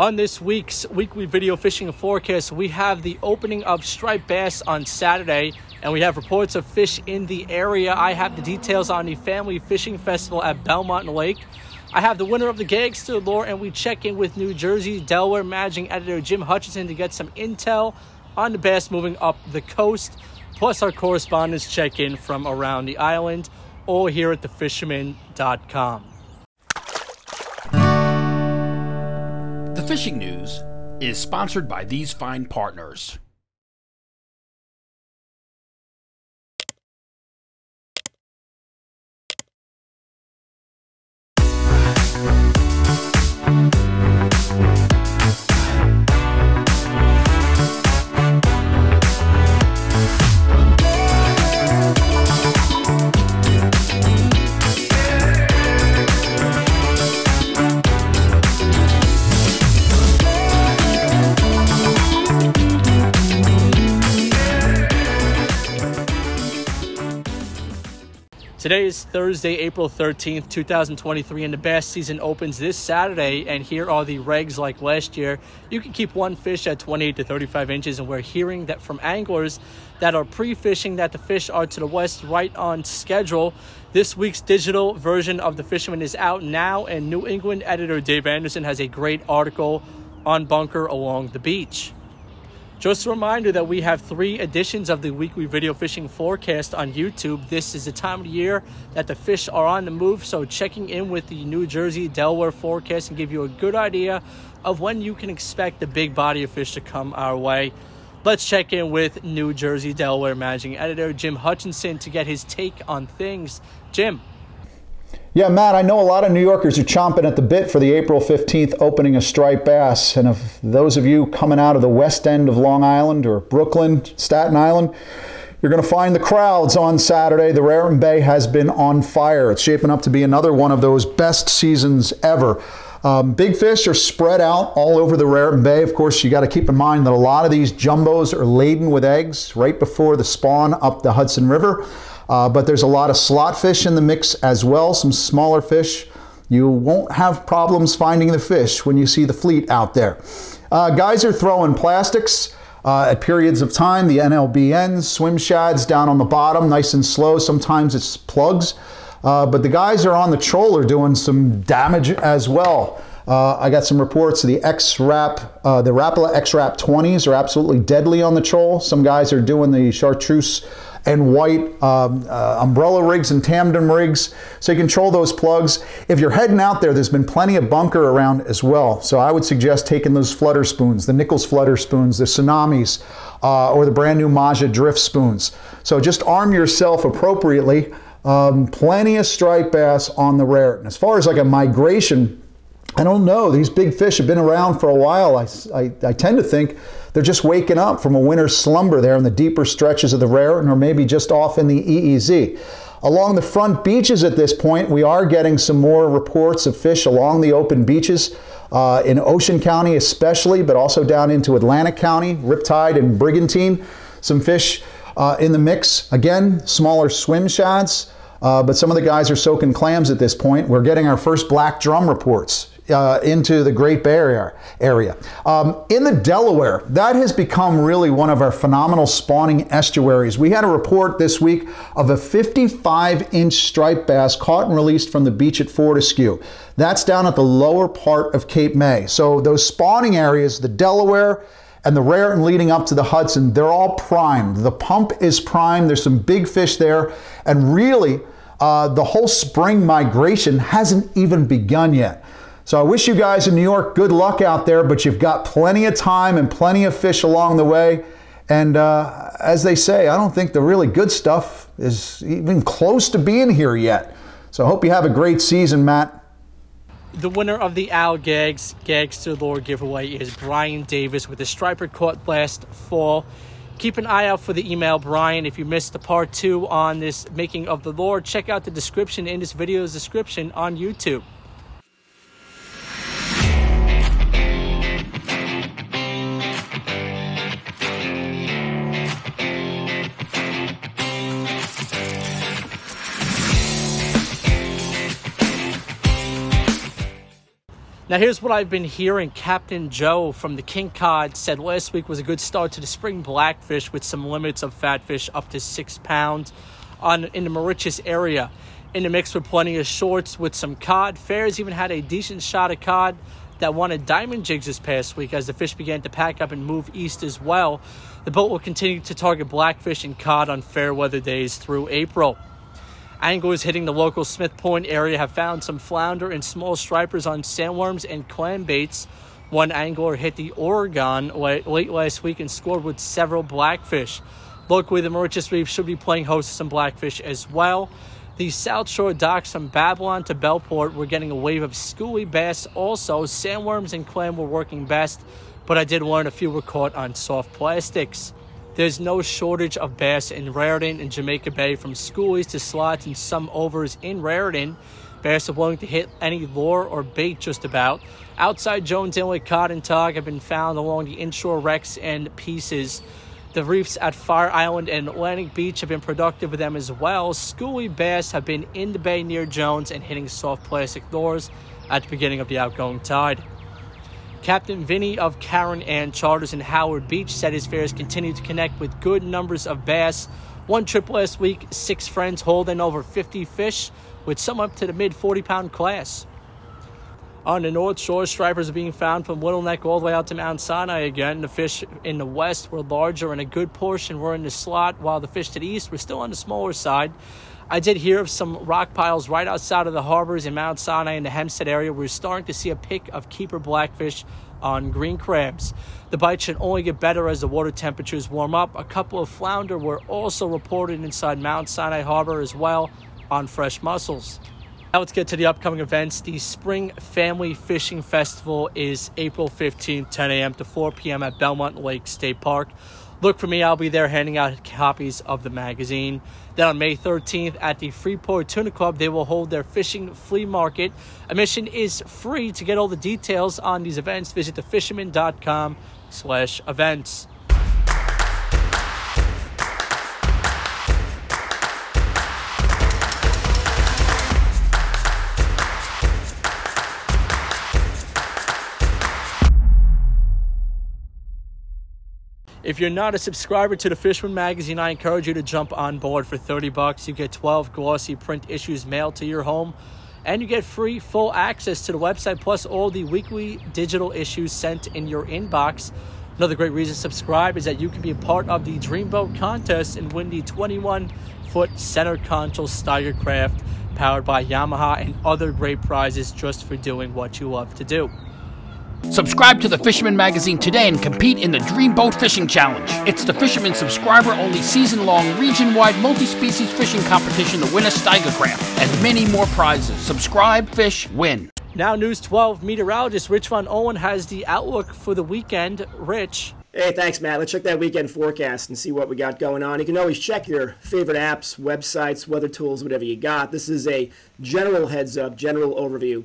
On this week's weekly video fishing forecast, we have the opening of striped bass on Saturday, and we have reports of fish in the area. I have the details on the Family Fishing Festival at Belmont Lake. I have the winner of the Gagster Lure, and we check in with New Jersey Delaware managing editor Jim Hutchinson to get some intel on the bass moving up the coast, plus our correspondents check in from around the island, all here at thefisherman.com. Fishing News is sponsored by these fine partners. Today is Thursday, April 13th, 2023, and the bass season opens this Saturday. And here are the regs like last year. You can keep one fish at 28 to 35 inches, and we're hearing that from anglers that are pre fishing that the fish are to the west right on schedule. This week's digital version of The Fisherman is out now, and New England editor Dave Anderson has a great article on bunker along the beach. Just a reminder that we have three editions of the weekly video fishing forecast on YouTube. This is the time of the year that the fish are on the move, so checking in with the New Jersey Delaware forecast and give you a good idea of when you can expect the big body of fish to come our way. Let's check in with New Jersey Delaware managing editor Jim Hutchinson to get his take on things. Jim. Yeah, Matt, I know a lot of New Yorkers are chomping at the bit for the April 15th opening of striped bass. And if those of you coming out of the west end of Long Island or Brooklyn, Staten Island, you're going to find the crowds on Saturday. The Raritan Bay has been on fire. It's shaping up to be another one of those best seasons ever. Um, big fish are spread out all over the Raritan Bay. Of course, you got to keep in mind that a lot of these jumbos are laden with eggs right before the spawn up the Hudson River. Uh, but there's a lot of slot fish in the mix as well, some smaller fish. You won't have problems finding the fish when you see the fleet out there. Uh, guys are throwing plastics uh, at periods of time, the NLBNs, swim shads down on the bottom, nice and slow. Sometimes it's plugs. Uh, but the guys are on the troller doing some damage as well. Uh, I got some reports the X-Rap, uh, the Rapala X-Rap 20s are absolutely deadly on the troll. Some guys are doing the chartreuse and white um, uh, umbrella rigs and tandem rigs so you control those plugs. If you're heading out there, there's been plenty of bunker around as well. So I would suggest taking those flutter spoons, the Nichols flutter spoons, the Tsunamis, uh, or the brand new Maja drift spoons. So just arm yourself appropriately. Um, plenty of striped bass on the Raritan. As far as like a migration, I don't know. These big fish have been around for a while. I, I, I tend to think they're just waking up from a winter's slumber there in the deeper stretches of the Raritan or maybe just off in the EEZ. Along the front beaches at this point, we are getting some more reports of fish along the open beaches. Uh, in Ocean County, especially, but also down into Atlantic County, Riptide and Brigantine. Some fish uh, in the mix. Again, smaller swim shads, uh, but some of the guys are soaking clams at this point. We're getting our first black drum reports uh, into the Great Barrier area. Um, in the Delaware, that has become really one of our phenomenal spawning estuaries. We had a report this week of a 55 inch striped bass caught and released from the beach at Fortescue. That's down at the lower part of Cape May. So those spawning areas, the Delaware, and the Raritan leading up to the Hudson, they're all primed. The pump is primed. There's some big fish there. And really, uh, the whole spring migration hasn't even begun yet. So I wish you guys in New York good luck out there, but you've got plenty of time and plenty of fish along the way. And uh, as they say, I don't think the really good stuff is even close to being here yet. So I hope you have a great season, Matt. The winner of the Al Gags Gagster Lure giveaway is Brian Davis with the striper caught last fall. Keep an eye out for the email, Brian. If you missed the part two on this making of the lure, check out the description in this video's description on YouTube. Now, here's what I've been hearing. Captain Joe from the King Cod said last week was a good start to the spring blackfish with some limits of fatfish up to six pounds on in the Moriches area. In the mix with plenty of shorts with some cod. Fares even had a decent shot of cod that wanted diamond jigs this past week as the fish began to pack up and move east as well. The boat will continue to target blackfish and cod on fair weather days through April. Anglers hitting the local Smith Point area have found some flounder and small stripers on sandworms and clam baits. One angler hit the Oregon late, last week and scored with several blackfish. Locally, the Moriches Reef should be playing host to some blackfish as well. The South Shore docks from Babylon to Bellport were getting a wave of schoolie bass also. Sandworms and clam were working best, but I did learn a few were caught on soft plastics. There's no shortage of bass in Raritan and Jamaica Bay, from schoolies to slots and some overs in Raritan. Bass are willing to hit any lure or bait just about. Outside Jones Inlet, cod and tog have been found along the inshore wrecks and pieces. The reefs at Fire Island and Atlantic Beach have been productive with them as well. Schoolie bass have been in the bay near Jones and hitting soft plastic lures at the beginning of the outgoing tide. Captain Vinny of Karen Ann Charters in Howard Beach said his fares continue to connect with good numbers of bass. One trip last week, six friends holding over 50 fish, with some up to the mid 40 pound class. On the North Shore, stripers are being found from Little Neck all the way out to Mount Sinai again. The fish in the west were larger and a good portion were in the slot, while the fish to the east were still on the smaller side. I did hear of some rock piles right outside of the harbors in Mount Sinai in the Hempstead area. We're starting to see a pick of keeper blackfish on green crabs. The bite should only get better as the water temperatures warm up. A couple of flounder were also reported inside Mount Sinai Harbor as well on fresh mussels. Now let's get to the upcoming events. The Spring Family Fishing Festival is April 15th, 10 a.m. to 4 p.m. at Belmont Lake State Park. Look for me, I'll be there handing out copies of the magazine. Then on May 13th at the Freeport Tuna Club, they will hold their fishing flea market. Admission is free. To get all the details on these events, visit thefisherman.com slash events. If you're not a subscriber to the Fisherman magazine, I encourage you to jump on board for 30 bucks. You get 12 glossy print issues mailed to your home, and you get free full access to the website plus all the weekly digital issues sent in your inbox. Another great reason to subscribe is that you can be a part of the Dreamboat contest and win the 21 foot center console Steiger craft powered by Yamaha and other great prizes just for doing what you love to do. Subscribe to the Fisherman Magazine today and compete in the Dreamboat Fishing Challenge. It's the Fisherman subscriber only season long, region wide, multi species fishing competition to win a Steiger craft and many more prizes. Subscribe, fish, win. Now, News 12 meteorologist Rich Von Owen has the outlook for the weekend. Rich. Hey, thanks, Matt. Let's check that weekend forecast and see what we got going on. You can always check your favorite apps, websites, weather tools, whatever you got. This is a general heads up, general overview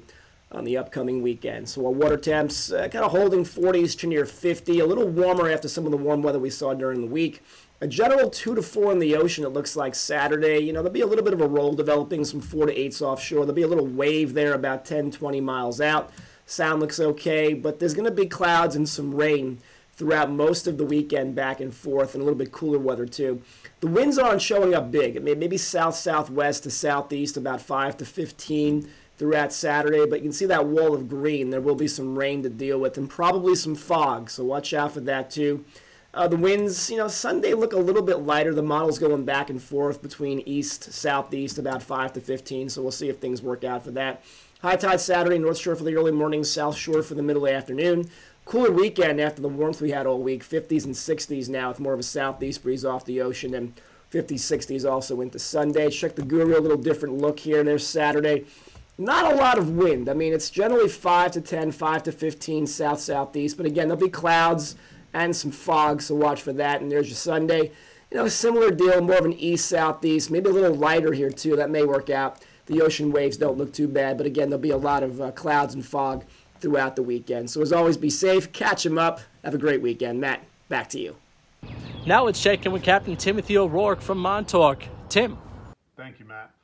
on the upcoming weekend. So our water temps uh, kind of holding 40s to near 50, a little warmer after some of the warm weather we saw during the week. A general 2 to 4 in the ocean, it looks like Saturday. You know, there'll be a little bit of a roll developing, some 4 to 8s offshore. There'll be a little wave there about 10, 20 miles out. Sound looks okay, but there's going to be clouds and some rain throughout most of the weekend back and forth and a little bit cooler weather too. The winds aren't showing up big. Maybe south southwest to southeast about 5 to 15 throughout Saturday, but you can see that wall of green. There will be some rain to deal with and probably some fog, so watch out for that too. Uh, the winds, you know, Sunday look a little bit lighter. The model's going back and forth between east, southeast, about 5 to 15, so we'll see if things work out for that. High tide Saturday, North Shore for the early morning, South Shore for the middle of afternoon. Cooler weekend after the warmth we had all week, 50s and 60s now with more of a southeast breeze off the ocean and 50s, 60s also into Sunday. Check the Guru, a little different look here. And there's Saturday. Not a lot of wind. I mean, it's generally 5 to 10, 5 to 15 south southeast. But again, there'll be clouds and some fog, so watch for that. And there's your Sunday. You know, a similar deal, more of an east southeast, maybe a little lighter here too. That may work out. The ocean waves don't look too bad, but again, there'll be a lot of uh, clouds and fog throughout the weekend. So as always, be safe, catch them up, have a great weekend. Matt, back to you. Now let's check in with Captain Timothy O'Rourke from Montauk. Tim. Thank you, Matt.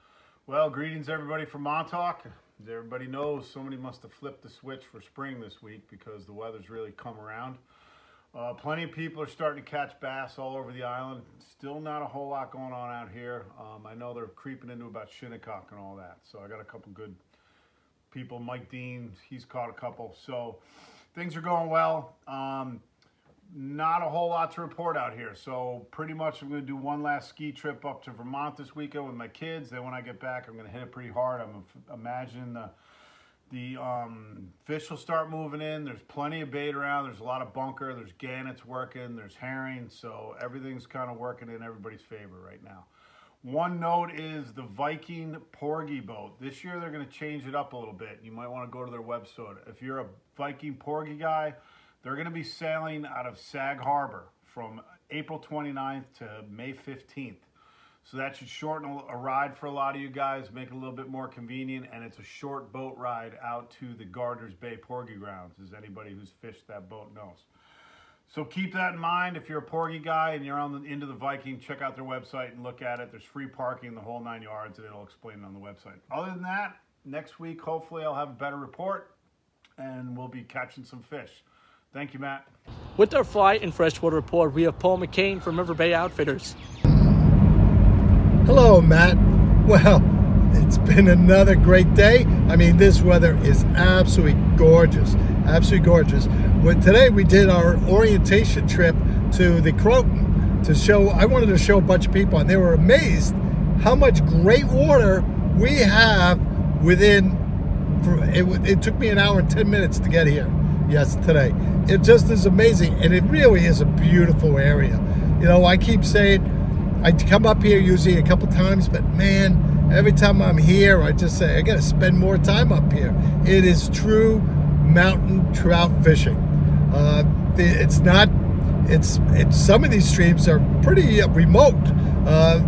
Well, greetings everybody from Montauk. As everybody knows, somebody must have flipped the switch for spring this week because the weather's really come around. Uh, plenty of people are starting to catch bass all over the island. Still not a whole lot going on out here. Um, I know they're creeping into about Shinnecock and all that. So I got a couple good people. Mike Dean, he's caught a couple. So things are going well. Um, not a whole lot to report out here. So pretty much I'm going to do one last ski trip up to Vermont this weekend with my kids. Then when I get back, I'm going to hit it pretty hard. I'm imagining the the um, fish will start moving in. There's plenty of bait around. There's a lot of bunker. There's gannets working. There's herring. So everything's kind of working in everybody's favor right now. One note is the Viking Porgy boat. This year they're going to change it up a little bit. You might want to go to their website. If you're a Viking Porgy guy, they're going to be sailing out of Sag Harbor from April 29th to May 15th. So that should shorten a ride for a lot of you guys, make it a little bit more convenient, and it's a short boat ride out to the Gardiner's Bay Porgy Grounds, as anybody who's fished that boat knows. So keep that in mind. If you're a Porgy guy and you're on the, into the Viking, check out their website and look at it. There's free parking the whole nine yards, and it'll explain it on the website. Other than that, next week, hopefully I'll have a better report, and we'll be catching some fish. Thank you, Matt. With our fly and freshwater report, we have Paul McCain from River Bay Outfitters. Hello, Matt. Well, it's been another great day. I mean, this weather is absolutely gorgeous. Absolutely gorgeous. Well, today we did our orientation trip to the Croton to show, I wanted to show a bunch of people, and they were amazed how much great water we have within, it, it took me an hour and 10 minutes to get here yes today. It just is amazing, and it really is a beautiful area. You know, I keep saying I come up here usually a couple times, but man, every time I'm here, I just say I got to spend more time up here. It is true mountain trout fishing. Uh, it's not. It's it's some of these streams are pretty remote. Uh,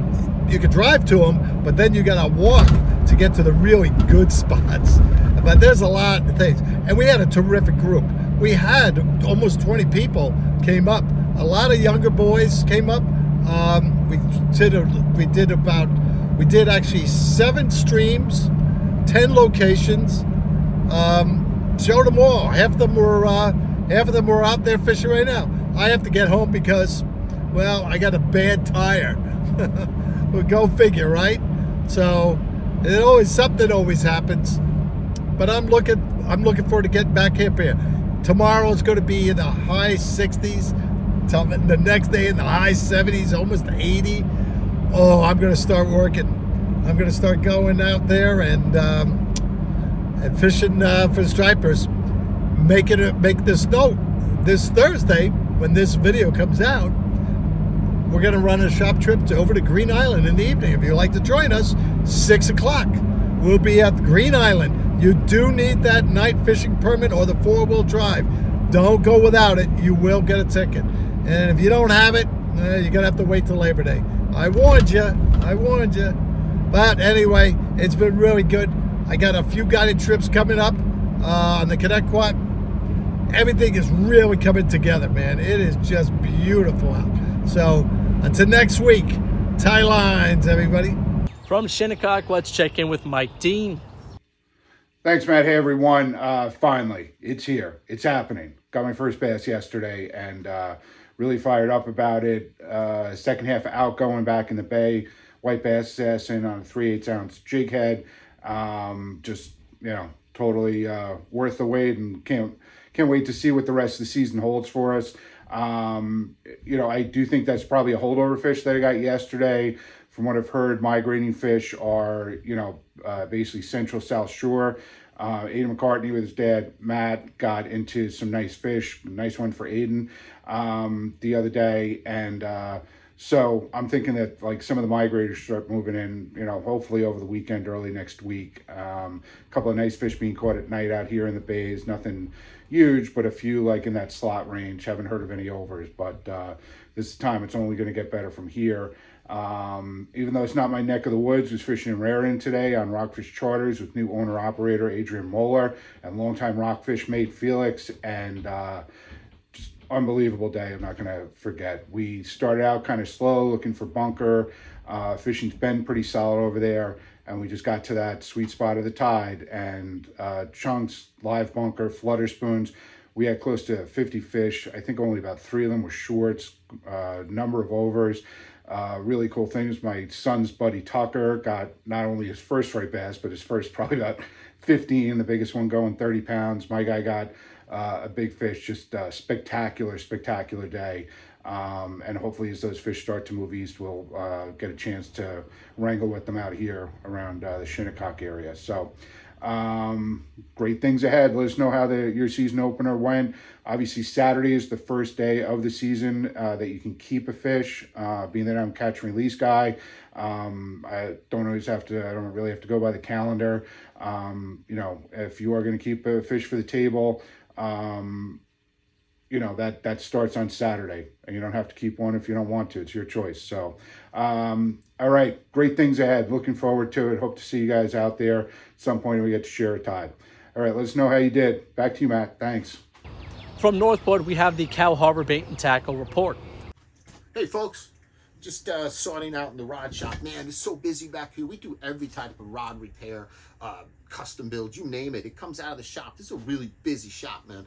you can drive to them, but then you got to walk to get to the really good spots. But there's a lot of things. And we had a terrific group. We had almost 20 people came up. A lot of younger boys came up. Um, we did a, we did about we did actually seven streams, 10 locations. Um, showed them all. Half of them were uh, half of them were out there fishing right now. I have to get home because, well, I got a bad tire. well, go figure, right? So it always something always happens. But I'm looking I'm looking forward to getting back up here. Tomorrow it's going to be in the high 60s. The next day in the high 70s, almost 80. Oh, I'm going to start working. I'm going to start going out there and um, and fishing uh, for stripers. Making it make this note this Thursday when this video comes out. We're going to run a shop trip to, over to Green Island in the evening. If you'd like to join us, six o'clock. We'll be at Green Island you do need that night fishing permit or the four wheel drive. Don't go without it. You will get a ticket. And if you don't have it, eh, you're going to have to wait till Labor Day. I warned you. I warned you. But anyway, it's been really good. I got a few guided trips coming up uh, on the Connecticut. Everything is really coming together, man. It is just beautiful out. So until next week, tie lines, everybody. From Shinnecock, let's check in with Mike Dean. Thanks, Matt. Hey, everyone. Uh, finally, it's here. It's happening. Got my first bass yesterday and uh, really fired up about it. Uh, second half out going back in the bay. White bass assassin on a 3 8 ounce jig head. Um, just, you know, totally uh, worth the wait and can't, can't wait to see what the rest of the season holds for us. Um, you know, I do think that's probably a holdover fish that I got yesterday. From what I've heard, migrating fish are, you know, uh, basically Central South Shore. Uh, Aiden McCartney with his dad, Matt, got into some nice fish. Nice one for Aiden um, the other day. And uh, so I'm thinking that like some of the migrators start moving in, you know, hopefully over the weekend, early next week. Um, a couple of nice fish being caught at night out here in the bays. Nothing huge, but a few like in that slot range. Haven't heard of any overs, but uh, this time it's only going to get better from here. Um, even though it's not my neck of the woods, was fishing in Raritan today on Rockfish Charters with new owner operator Adrian Moeller and longtime Rockfish mate Felix, and uh, just unbelievable day. I'm not to forget. We started out kind of slow, looking for bunker. Uh, fishing's been pretty solid over there, and we just got to that sweet spot of the tide and uh, chunks, live bunker, flutter spoons. We had close to 50 fish. I think only about three of them were shorts, uh, number of overs. Uh, really cool things. My son's buddy Tucker got not only his first striped bass, but his first probably about 15, the biggest one going 30 pounds. My guy got uh, a big fish, just a spectacular, spectacular day. Um, and hopefully, as those fish start to move east, we'll uh, get a chance to wrangle with them out here around uh, the Shinnecock area. So, um, great things ahead. Let us know how the your season opener went. Obviously, Saturday is the first day of the season uh, that you can keep a fish. Uh, being that I'm catch and release guy, um, I don't always have to. I don't really have to go by the calendar. Um, you know, if you are going to keep a fish for the table, um, you know that that starts on Saturday, and you don't have to keep one if you don't want to. It's your choice. So, um, all right, great things ahead. Looking forward to it. Hope to see you guys out there at some point. We get to share a tide. All right, let us know how you did. Back to you, Matt. Thanks. From Northport, we have the Cow Harbor Bait and Tackle report. Hey, folks. Just uh, sorting out in the rod shop. Man, it's so busy back here. We do every type of rod repair, uh, custom build, you name it. It comes out of the shop. This is a really busy shop, man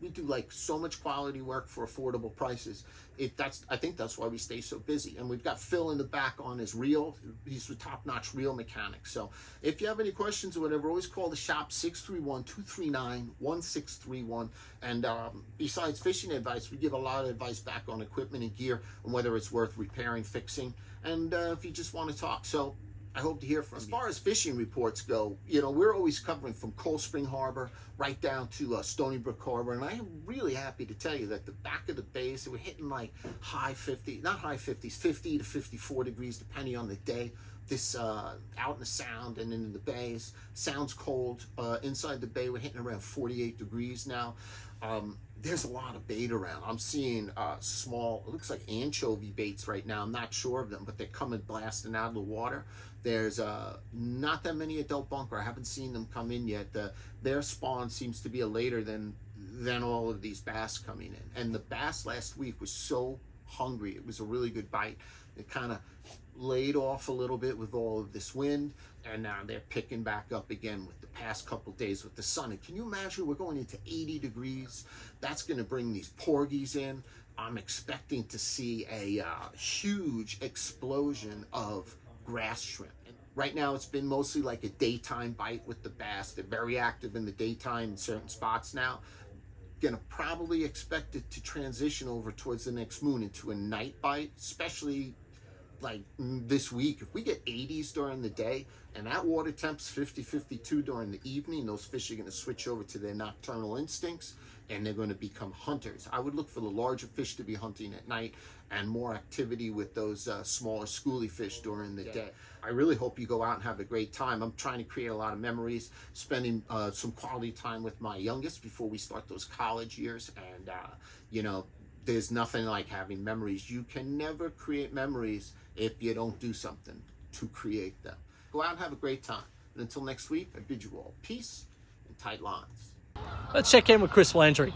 we do like so much quality work for affordable prices. It that's I think that's why we stay so busy. And we've got Phil in the back on his reel. He's a top-notch reel mechanic. So if you have any questions or whatever, always call the shop 631-239-1631. And um, besides fishing advice, we give a lot of advice back on equipment and gear and whether it's worth repairing, fixing, and uh, if you just want to talk. So I hope to hear from as you. As far as fishing reports go, you know, we're always covering from Cold Spring Harbor right down to uh, Stony Brook Harbor. And I am really happy to tell you that the back of the bays, they were hitting like high 50, not high 50s, 50 to 54 degrees, depending on the day. This uh, out in the sound and in the bays sounds cold. Uh, inside the bay, we're hitting around 48 degrees now. Um, there's a lot of bait around. I'm seeing uh, small, it looks like anchovy baits right now. I'm not sure of them, but they're coming blasting out of the water. There's uh, not that many adult bunker. I haven't seen them come in yet. The, their spawn seems to be a later than than all of these bass coming in. And the bass last week was so hungry. It was a really good bite. It kind of laid off a little bit with all of this wind and now they're picking back up again with the past couple days with the sun. And can you imagine we're going into 80 degrees? That's going to bring these porgies in. I'm expecting to see a uh, huge explosion of grass shrimp. And right now it's been mostly like a daytime bite with the bass. They're very active in the daytime in certain spots now. Gonna probably expect it to transition over towards the next moon into a night bite especially like this week, if we get 80s during the day and that water temp's 50, 52 during the evening, those fish are going to switch over to their nocturnal instincts and they're going to become hunters. I would look for the larger fish to be hunting at night and more activity with those uh, smaller schooly fish during the day. I really hope you go out and have a great time. I'm trying to create a lot of memories, spending uh, some quality time with my youngest before we start those college years. And, uh, you know, there's nothing like having memories. You can never create memories if you don't do something to create them. Go out and have a great time. And until next week, I bid you all peace and tight lines. Let's check in with Chris Landry.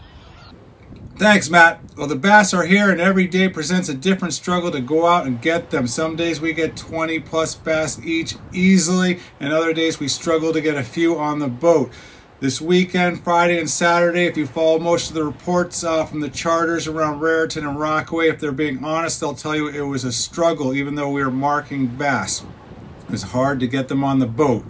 Thanks, Matt. Well, the bass are here, and every day presents a different struggle to go out and get them. Some days we get 20 plus bass each easily, and other days we struggle to get a few on the boat. This weekend, Friday and Saturday, if you follow most of the reports uh, from the charters around Raritan and Rockaway, if they're being honest, they'll tell you it was a struggle, even though we were marking bass. It was hard to get them on the boat.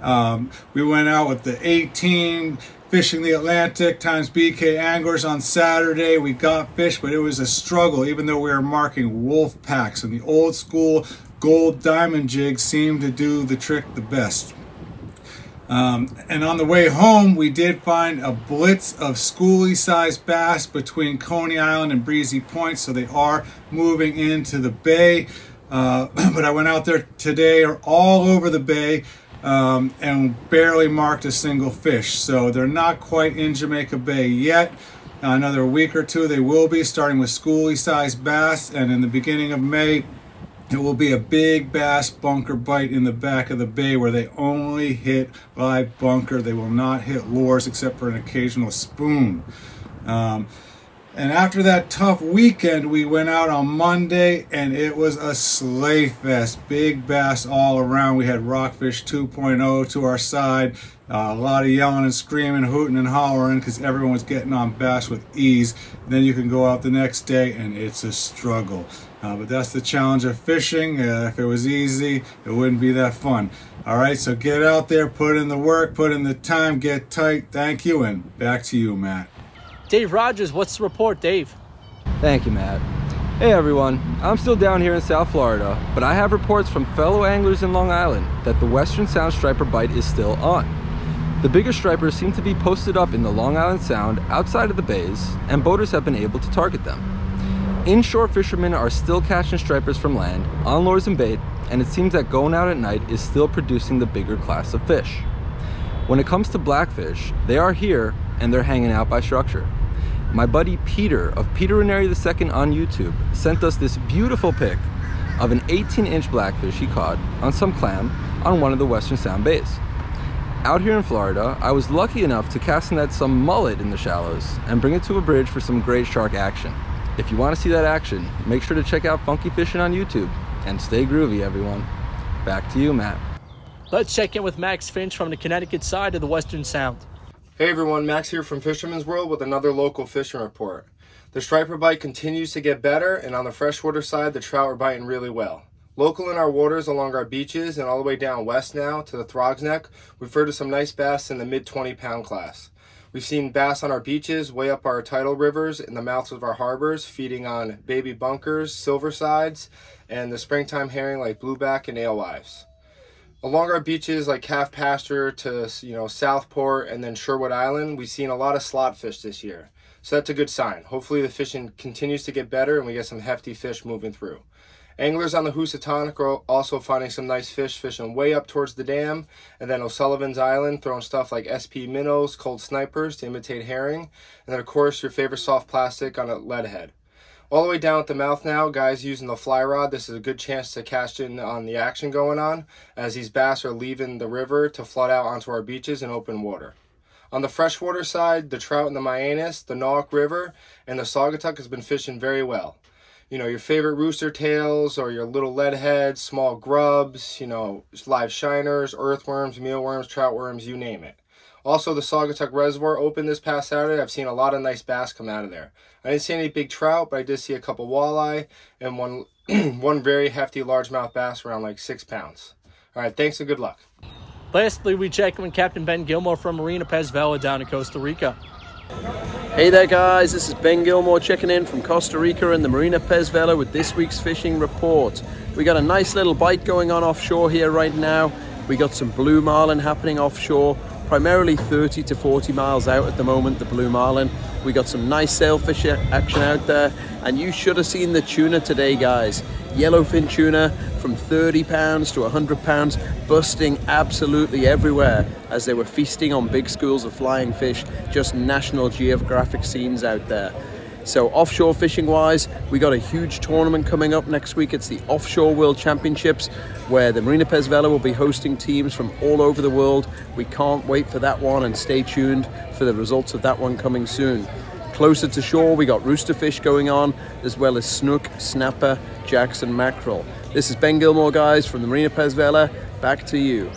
Um, we went out with the 18 fishing the Atlantic times BK anglers on Saturday. We got fish, but it was a struggle, even though we were marking wolf packs. And the old school gold diamond jig seemed to do the trick the best. Um, and on the way home, we did find a blitz of schoolie sized bass between Coney Island and Breezy Point, so they are moving into the bay. Uh, but I went out there today, are all over the bay, um, and barely marked a single fish. So they're not quite in Jamaica Bay yet. Another week or two, they will be starting with schoolie sized bass, and in the beginning of May, it will be a big bass bunker bite in the back of the bay where they only hit live bunker. They will not hit lures except for an occasional spoon. Um, And after that tough weekend, we went out on Monday and it was a sleigh fest. Big bass all around. We had Rockfish 2.0 to our side. Uh, a lot of yelling and screaming, hooting and hollering because everyone was getting on bass with ease. Then you can go out the next day and it's a struggle. Uh, but that's the challenge of fishing. Uh, if it was easy, it wouldn't be that fun. All right, so get out there, put in the work, put in the time, get tight. Thank you, and back to you, Matt. Dave Rogers, what's the report, Dave? Thank you, Matt. Hey everyone, I'm still down here in South Florida, but I have reports from fellow anglers in Long Island that the Western Sound striper bite is still on. The bigger stripers seem to be posted up in the Long Island Sound outside of the bays, and boaters have been able to target them. Inshore fishermen are still catching stripers from land, on lures and bait, and it seems that going out at night is still producing the bigger class of fish. When it comes to blackfish, they are here and they're hanging out by structure. My buddy Peter of Peter Ranieri II on YouTube sent us this beautiful pic of an 18 inch blackfish he caught on some clam on one of the Western Sound bays. Out here in Florida, I was lucky enough to cast net some mullet in the shallows and bring it to a bridge for some great shark action. If you want to see that action, make sure to check out Funky Fishing on YouTube and stay groovy, everyone. Back to you, Matt. Let's check in with Max Finch from the Connecticut side of the Western Sound. Hey everyone, Max here from Fisherman's World with another local fishing report. The striper bite continues to get better, and on the freshwater side, the trout are biting really well. Local in our waters along our beaches and all the way down west now to the Throgs Neck, we've heard of some nice bass in the mid 20 pound class. We've seen bass on our beaches, way up our tidal rivers, in the mouths of our harbors, feeding on baby bunkers, silver sides, and the springtime herring like blueback and alewives. Along our beaches like Calf Pasture to you know Southport and then Sherwood Island, we've seen a lot of slot fish this year. So that's a good sign. Hopefully the fishing continues to get better and we get some hefty fish moving through. Anglers on the Housatonic are also finding some nice fish fishing way up towards the dam, and then O'Sullivan's Island throwing stuff like SP minnows, cold snipers to imitate herring, and then of course your favorite soft plastic on a lead head. All the way down at the mouth now, guys using the fly rod, this is a good chance to cast in on the action going on, as these bass are leaving the river to flood out onto our beaches in open water. On the freshwater side, the trout in the Mianus, the Norwalk River, and the Saugatuck has been fishing very well you know, your favorite rooster tails or your little leadheads, small grubs, you know, live shiners, earthworms, mealworms, trout worms, you name it. Also, the Saugatuck Reservoir opened this past Saturday. I've seen a lot of nice bass come out of there. I didn't see any big trout, but I did see a couple walleye and one one very hefty largemouth bass around like six pounds. All right, thanks and good luck. Lastly, we check in with Captain Ben Gilmore from Marina Pez Vela down in Costa Rica. Hey there guys, this is Ben Gilmore checking in from Costa Rica and the Marina Pez Vela with this week's fishing report. We got a nice little bite going on offshore here right now. We got some blue marlin happening offshore, primarily 30 to 40 miles out at the moment, the blue marlin. We got some nice sailfish action out there, and you should have seen the tuna today, guys. Yellowfin tuna from 30 pounds to 100 pounds, busting absolutely everywhere as they were feasting on big schools of flying fish, just National Geographic scenes out there. So offshore fishing wise, we got a huge tournament coming up next week. It's the Offshore World Championships where the Marina Pez Vela will be hosting teams from all over the world. We can't wait for that one and stay tuned for the results of that one coming soon. Closer to shore, we got rooster fish going on, as well as snook, snapper, jacks, and mackerel. This is Ben Gilmore, guys, from the Marina Pez Vela. Back to you.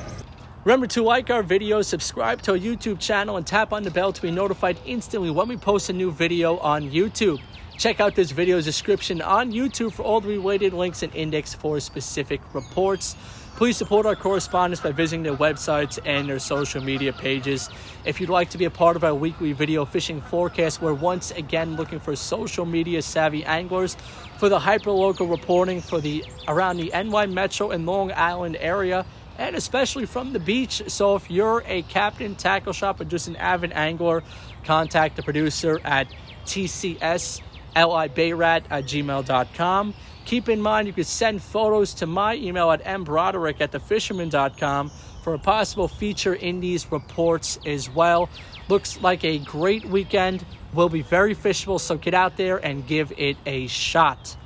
Remember to like our video, subscribe to our YouTube channel, and tap on the bell to be notified instantly when we post a new video on YouTube. Check out this video's description on YouTube for all the related links and index for specific reports. Please support our correspondents by visiting their websites and their social media pages. If you'd like to be a part of our weekly video fishing forecast, we're once again looking for social media savvy anglers for the hyperlocal reporting for the around the NY Metro and Long Island area and especially from the beach. So if you're a captain, tackle shop, or just an avid angler, contact the producer at tcslibayrat at gmail.com. Keep in mind you can send photos to my email at mbroderick at thefisherman.com for a possible feature in these reports as well. Looks like a great weekend. Will be very fishable, so get out there and give it a shot.